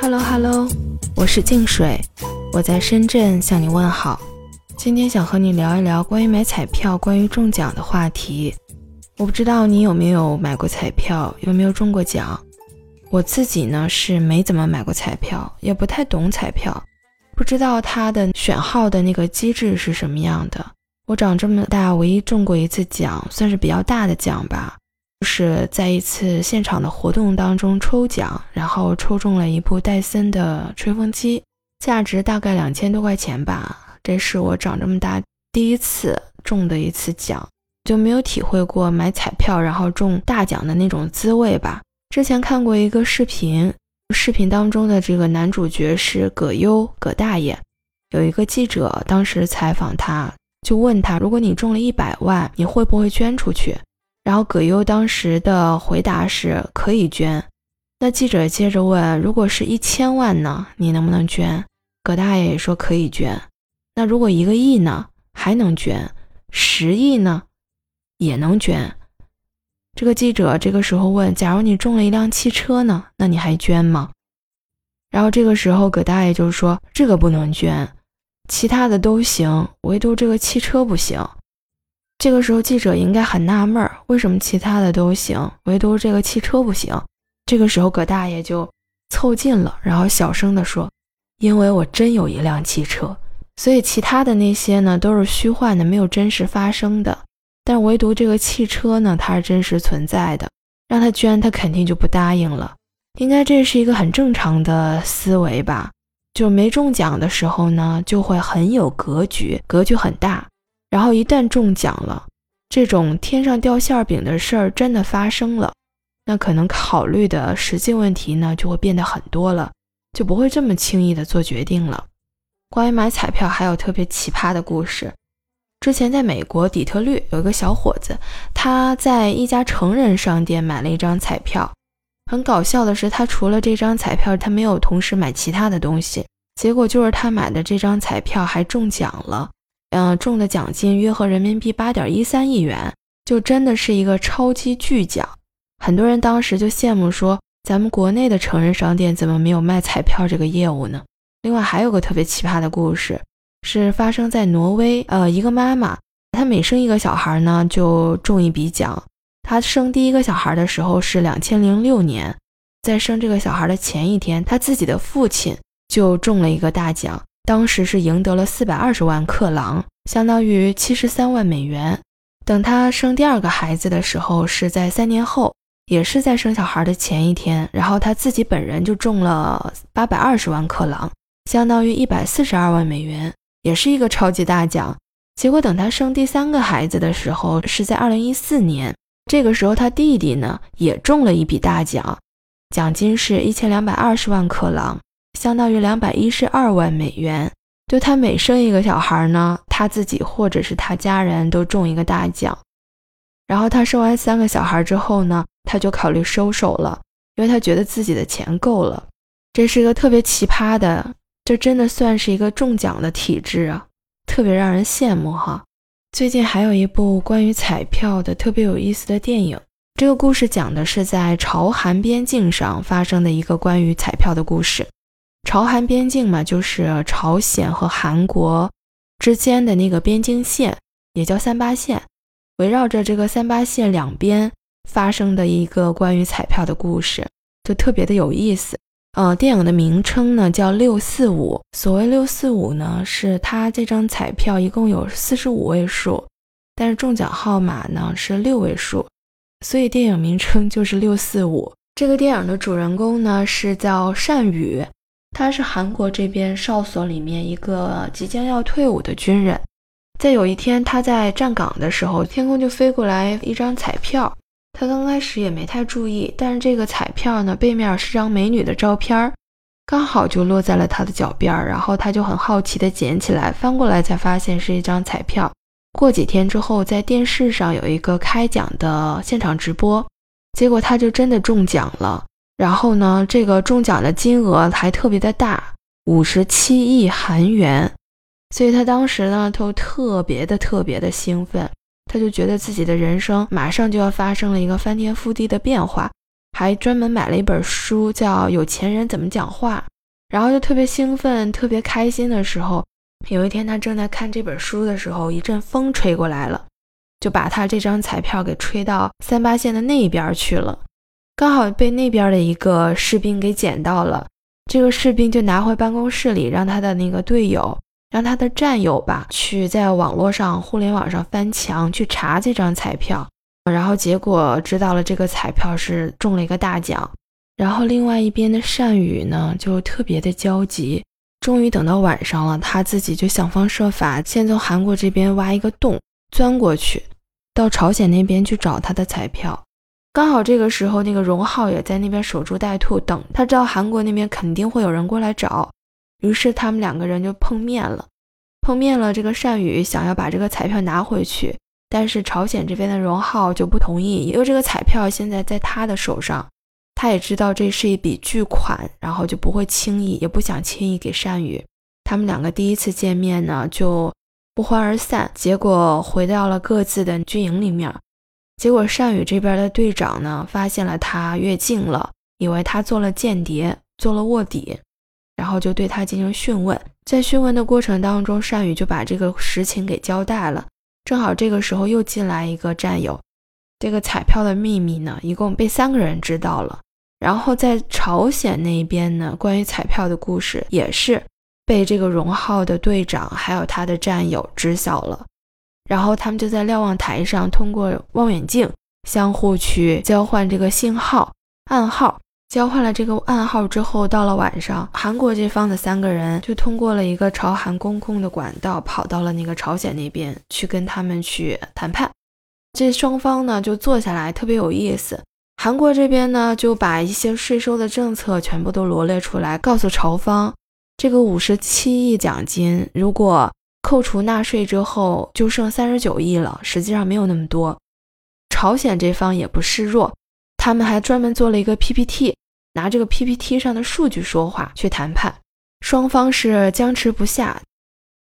Hello Hello，我是静水，我在深圳向你问好。今天想和你聊一聊关于买彩票、关于中奖的话题。我不知道你有没有买过彩票，有没有中过奖。我自己呢是没怎么买过彩票，也不太懂彩票，不知道它的选号的那个机制是什么样的。我长这么大唯一中过一次奖，算是比较大的奖吧。是在一次现场的活动当中抽奖，然后抽中了一部戴森的吹风机，价值大概两千多块钱吧。这是我长这么大第一次中的一次奖，就没有体会过买彩票然后中大奖的那种滋味吧。之前看过一个视频，视频当中的这个男主角是葛优，葛大爷。有一个记者当时采访他，就问他：如果你中了一百万，你会不会捐出去？然后葛优当时的回答是可以捐。那记者接着问：“如果是一千万呢？你能不能捐？”葛大爷也说可以捐。那如果一个亿呢？还能捐？十亿呢？也能捐。这个记者这个时候问：“假如你中了一辆汽车呢？那你还捐吗？”然后这个时候葛大爷就说：“这个不能捐，其他的都行，唯独这个汽车不行。”这个时候，记者应该很纳闷儿，为什么其他的都行，唯独这个汽车不行？这个时候，葛大爷就凑近了，然后小声地说：“因为我真有一辆汽车，所以其他的那些呢都是虚幻的，没有真实发生的。但唯独这个汽车呢，它是真实存在的。让他捐，他肯定就不答应了。应该这是一个很正常的思维吧？就没中奖的时候呢，就会很有格局，格局很大。”然后一旦中奖了，这种天上掉馅饼的事儿真的发生了，那可能考虑的实际问题呢就会变得很多了，就不会这么轻易的做决定了。关于买彩票还有特别奇葩的故事，之前在美国底特律有一个小伙子，他在一家成人商店买了一张彩票，很搞笑的是，他除了这张彩票，他没有同时买其他的东西，结果就是他买的这张彩票还中奖了。嗯，中的奖金约合人民币八点一三亿元，就真的是一个超级巨奖。很多人当时就羡慕说，咱们国内的成人商店怎么没有卖彩票这个业务呢？另外还有个特别奇葩的故事，是发生在挪威。呃，一个妈妈，她每生一个小孩呢，就中一笔奖。她生第一个小孩的时候是两千零六年，在生这个小孩的前一天，她自己的父亲就中了一个大奖。当时是赢得了四百二十万克朗，相当于七十三万美元。等他生第二个孩子的时候，是在三年后，也是在生小孩的前一天，然后他自己本人就中了八百二十万克朗，相当于一百四十二万美元，也是一个超级大奖。结果等他生第三个孩子的时候，是在二零一四年，这个时候他弟弟呢也中了一笔大奖，奖金是一千两百二十万克朗。相当于两百一十二万美元。就他每生一个小孩呢，他自己或者是他家人都中一个大奖。然后他生完三个小孩之后呢，他就考虑收手了，因为他觉得自己的钱够了。这是个特别奇葩的，这真的算是一个中奖的体质啊，特别让人羡慕哈。最近还有一部关于彩票的特别有意思的电影，这个故事讲的是在朝韩边境上发生的一个关于彩票的故事。朝韩边境嘛，就是朝鲜和韩国之间的那个边境线，也叫三八线。围绕着这个三八线两边发生的一个关于彩票的故事，就特别的有意思。呃，电影的名称呢叫六四五。所谓六四五呢，是它这张彩票一共有四十五位数，但是中奖号码呢是六位数，所以电影名称就是六四五。这个电影的主人公呢是叫单宇。他是韩国这边哨所里面一个即将要退伍的军人，在有一天他在站岗的时候，天空就飞过来一张彩票。他刚开始也没太注意，但是这个彩票呢，背面是张美女的照片，刚好就落在了他的脚边。然后他就很好奇的捡起来，翻过来才发现是一张彩票。过几天之后，在电视上有一个开奖的现场直播，结果他就真的中奖了。然后呢，这个中奖的金额还特别的大，五十七亿韩元，所以他当时呢都特别的特别的兴奋，他就觉得自己的人生马上就要发生了一个翻天覆地的变化，还专门买了一本书，叫《有钱人怎么讲话》，然后就特别兴奋、特别开心的时候，有一天他正在看这本书的时候，一阵风吹过来了，就把他这张彩票给吹到三八线的那一边去了，刚好被那边的一个士兵给捡到了。这个士兵就拿回办公室里，让他的那个队友，让他的战友吧，去在网络上、互联网上翻墙去查这张彩票，然后结果知道了这个彩票是中了一个大奖。然后另外一边的单宇呢，就特别的焦急。终于等到晚上了，他自己就想方设法，先从韩国这边挖一个洞，钻过去，到朝鲜那边去找他的彩票。刚好这个时候，那个荣浩也在那边守株待兔，等他知道韩国那边肯定会有人过来找，于是他们两个人就碰面了。碰面了，这个单宇想要把这个彩票拿回去，但是朝鲜这边的荣浩就不同意，因为这个彩票现在在他的手上，他也知道这是一笔巨款，然后就不会轻易，也不想轻易给单宇。他们两个第一次见面呢，就不欢而散，结果回到了各自的军营里面。结果单宇这边的队长呢，发现了他越境了，以为他做了间谍，做了卧底，然后就对他进行讯问。在讯问的过程当中，单宇就把这个实情给交代了。正好这个时候又进来一个战友，这个彩票的秘密呢，一共被三个人知道了。然后在朝鲜那边呢，关于彩票的故事也是被这个荣浩的队长还有他的战友知晓了。然后他们就在瞭望台上通过望远镜相互去交换这个信号暗号，交换了这个暗号之后，到了晚上，韩国这方的三个人就通过了一个朝韩公共的管道，跑到了那个朝鲜那边去跟他们去谈判。这双方呢就坐下来，特别有意思。韩国这边呢就把一些税收的政策全部都罗列出来，告诉朝方，这个五十七亿奖金如果。扣除纳税之后，就剩三十九亿了。实际上没有那么多。朝鲜这方也不示弱，他们还专门做了一个 PPT，拿这个 PPT 上的数据说话去谈判。双方是僵持不下，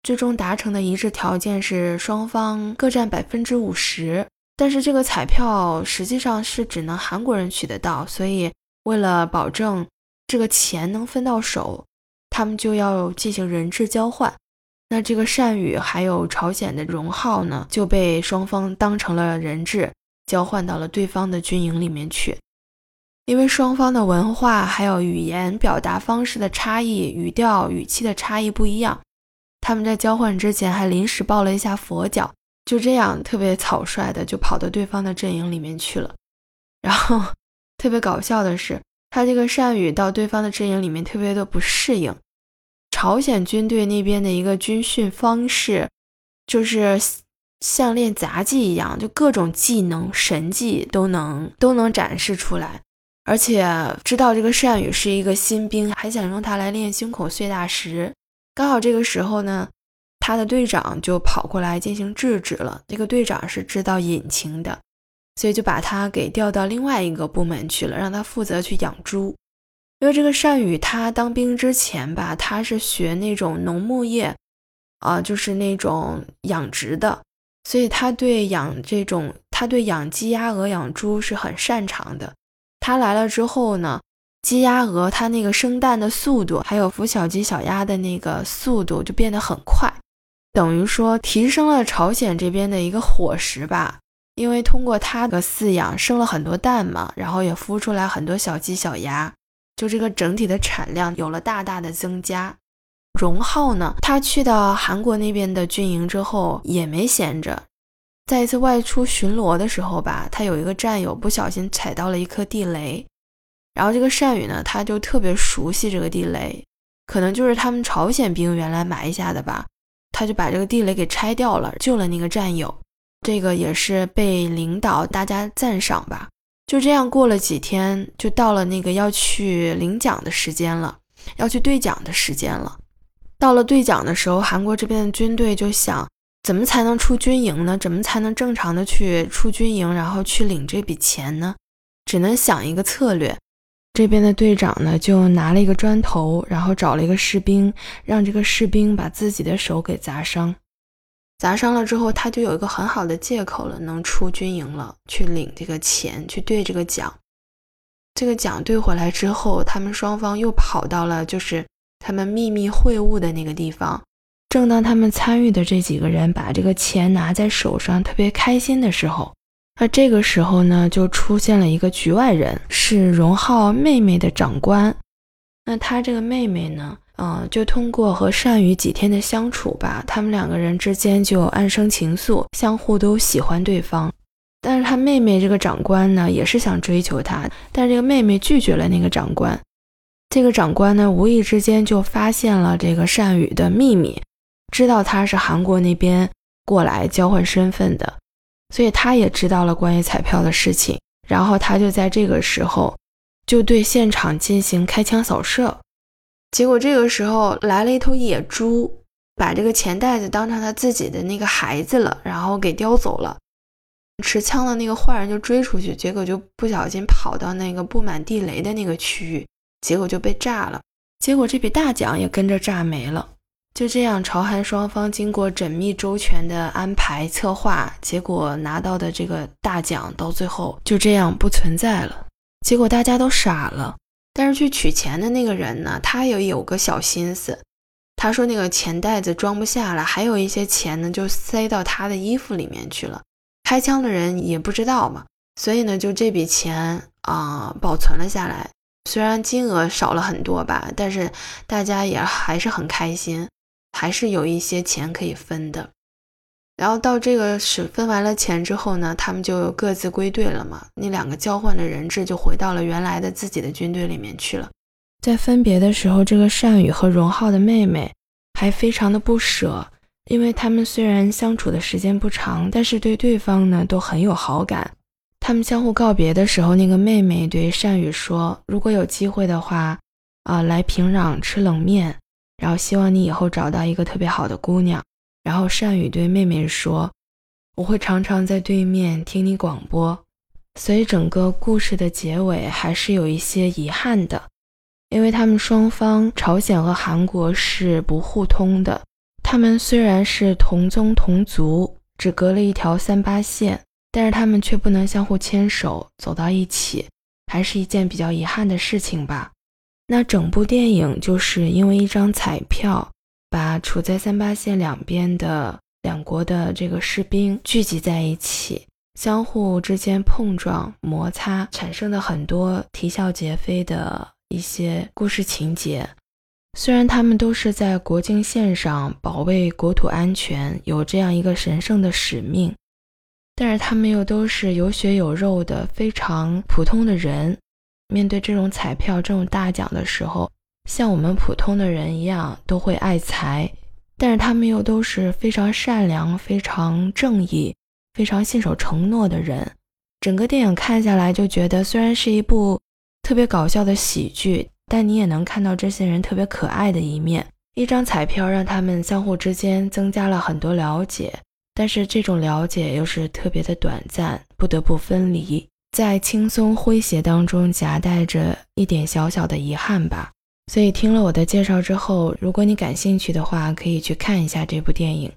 最终达成的一致条件是双方各占百分之五十。但是这个彩票实际上是只能韩国人取得到，所以为了保证这个钱能分到手，他们就要进行人质交换。那这个单宇还有朝鲜的荣浩呢，就被双方当成了人质，交换到了对方的军营里面去。因为双方的文化还有语言表达方式的差异、语调、语气的差异不一样，他们在交换之前还临时抱了一下佛脚，就这样特别草率的就跑到对方的阵营里面去了。然后特别搞笑的是，他这个善宇到对方的阵营里面特别的不适应。朝鲜军队那边的一个军训方式，就是像练杂技一样，就各种技能、神技都能都能展示出来。而且知道这个单宇是一个新兵，还想用他来练胸口碎大石。刚好这个时候呢，他的队长就跑过来进行制止了。这个队长是知道隐情的，所以就把他给调到另外一个部门去了，让他负责去养猪。因为这个单宇他当兵之前吧，他是学那种农牧业，啊，就是那种养殖的，所以他对养这种，他对养鸡鸭鹅养猪是很擅长的。他来了之后呢，鸡鸭鹅它那个生蛋的速度，还有孵小鸡小鸭的那个速度就变得很快，等于说提升了朝鲜这边的一个伙食吧。因为通过他的饲养，生了很多蛋嘛，然后也孵出来很多小鸡小鸭。就这个整体的产量有了大大的增加。荣浩呢，他去到韩国那边的军营之后也没闲着，在一次外出巡逻的时候吧，他有一个战友不小心踩到了一颗地雷，然后这个单宇呢，他就特别熟悉这个地雷，可能就是他们朝鲜兵原来埋下的吧，他就把这个地雷给拆掉了，救了那个战友，这个也是被领导大家赞赏吧。就这样过了几天，就到了那个要去领奖的时间了，要去兑奖的时间了。到了兑奖的时候，韩国这边的军队就想，怎么才能出军营呢？怎么才能正常的去出军营，然后去领这笔钱呢？只能想一个策略。这边的队长呢，就拿了一个砖头，然后找了一个士兵，让这个士兵把自己的手给砸伤。砸伤了之后，他就有一个很好的借口了，能出军营了，去领这个钱，去兑这个奖。这个奖兑回来之后，他们双方又跑到了就是他们秘密会晤的那个地方。正当他们参与的这几个人把这个钱拿在手上，特别开心的时候，那这个时候呢，就出现了一个局外人，是荣浩妹妹的长官。那他这个妹妹呢，嗯，就通过和善宇几天的相处吧，他们两个人之间就暗生情愫，相互都喜欢对方。但是他妹妹这个长官呢，也是想追求他，但是这个妹妹拒绝了那个长官。这个长官呢，无意之间就发现了这个善宇的秘密。知道他是韩国那边过来交换身份的，所以他也知道了关于彩票的事情。然后他就在这个时候就对现场进行开枪扫射。结果这个时候来了一头野猪，把这个钱袋子当成他自己的那个孩子了，然后给叼走了。持枪的那个坏人就追出去，结果就不小心跑到那个布满地雷的那个区域，结果就被炸了。结果这笔大奖也跟着炸没了。就这样，朝韩双方经过缜密周全的安排策划，结果拿到的这个大奖到最后就这样不存在了。结果大家都傻了。但是去取钱的那个人呢，他也有个小心思。他说那个钱袋子装不下了，还有一些钱呢，就塞到他的衣服里面去了。开枪的人也不知道嘛，所以呢，就这笔钱啊保存了下来。虽然金额少了很多吧，但是大家也还是很开心。还是有一些钱可以分的，然后到这个是分完了钱之后呢，他们就各自归队了嘛。那两个交换的人质就回到了原来的自己的军队里面去了。在分别的时候，这个善宇和荣浩的妹妹还非常的不舍，因为他们虽然相处的时间不长，但是对对方呢都很有好感。他们相互告别的时候，那个妹妹对善宇说：“如果有机会的话，啊，来平壤吃冷面。”然后希望你以后找到一个特别好的姑娘。然后善宇对妹妹说：“我会常常在对面听你广播。”所以整个故事的结尾还是有一些遗憾的，因为他们双方朝鲜和韩国是不互通的。他们虽然是同宗同族，只隔了一条三八线，但是他们却不能相互牵手走到一起，还是一件比较遗憾的事情吧。那整部电影就是因为一张彩票，把处在三八线两边的两国的这个士兵聚集在一起，相互之间碰撞摩擦，产生的很多啼笑皆非的一些故事情节。虽然他们都是在国境线上保卫国土安全，有这样一个神圣的使命，但是他们又都是有血有肉的非常普通的人。面对这种彩票、这种大奖的时候，像我们普通的人一样都会爱财，但是他们又都是非常善良、非常正义、非常信守承诺的人。整个电影看下来，就觉得虽然是一部特别搞笑的喜剧，但你也能看到这些人特别可爱的一面。一张彩票让他们相互之间增加了很多了解，但是这种了解又是特别的短暂，不得不分离。在轻松诙谐当中夹带着一点小小的遗憾吧，所以听了我的介绍之后，如果你感兴趣的话，可以去看一下这部电影。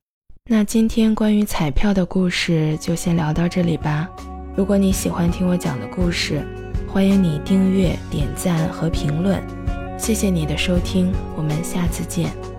那今天关于彩票的故事就先聊到这里吧。如果你喜欢听我讲的故事，欢迎你订阅、点赞和评论。谢谢你的收听，我们下次见。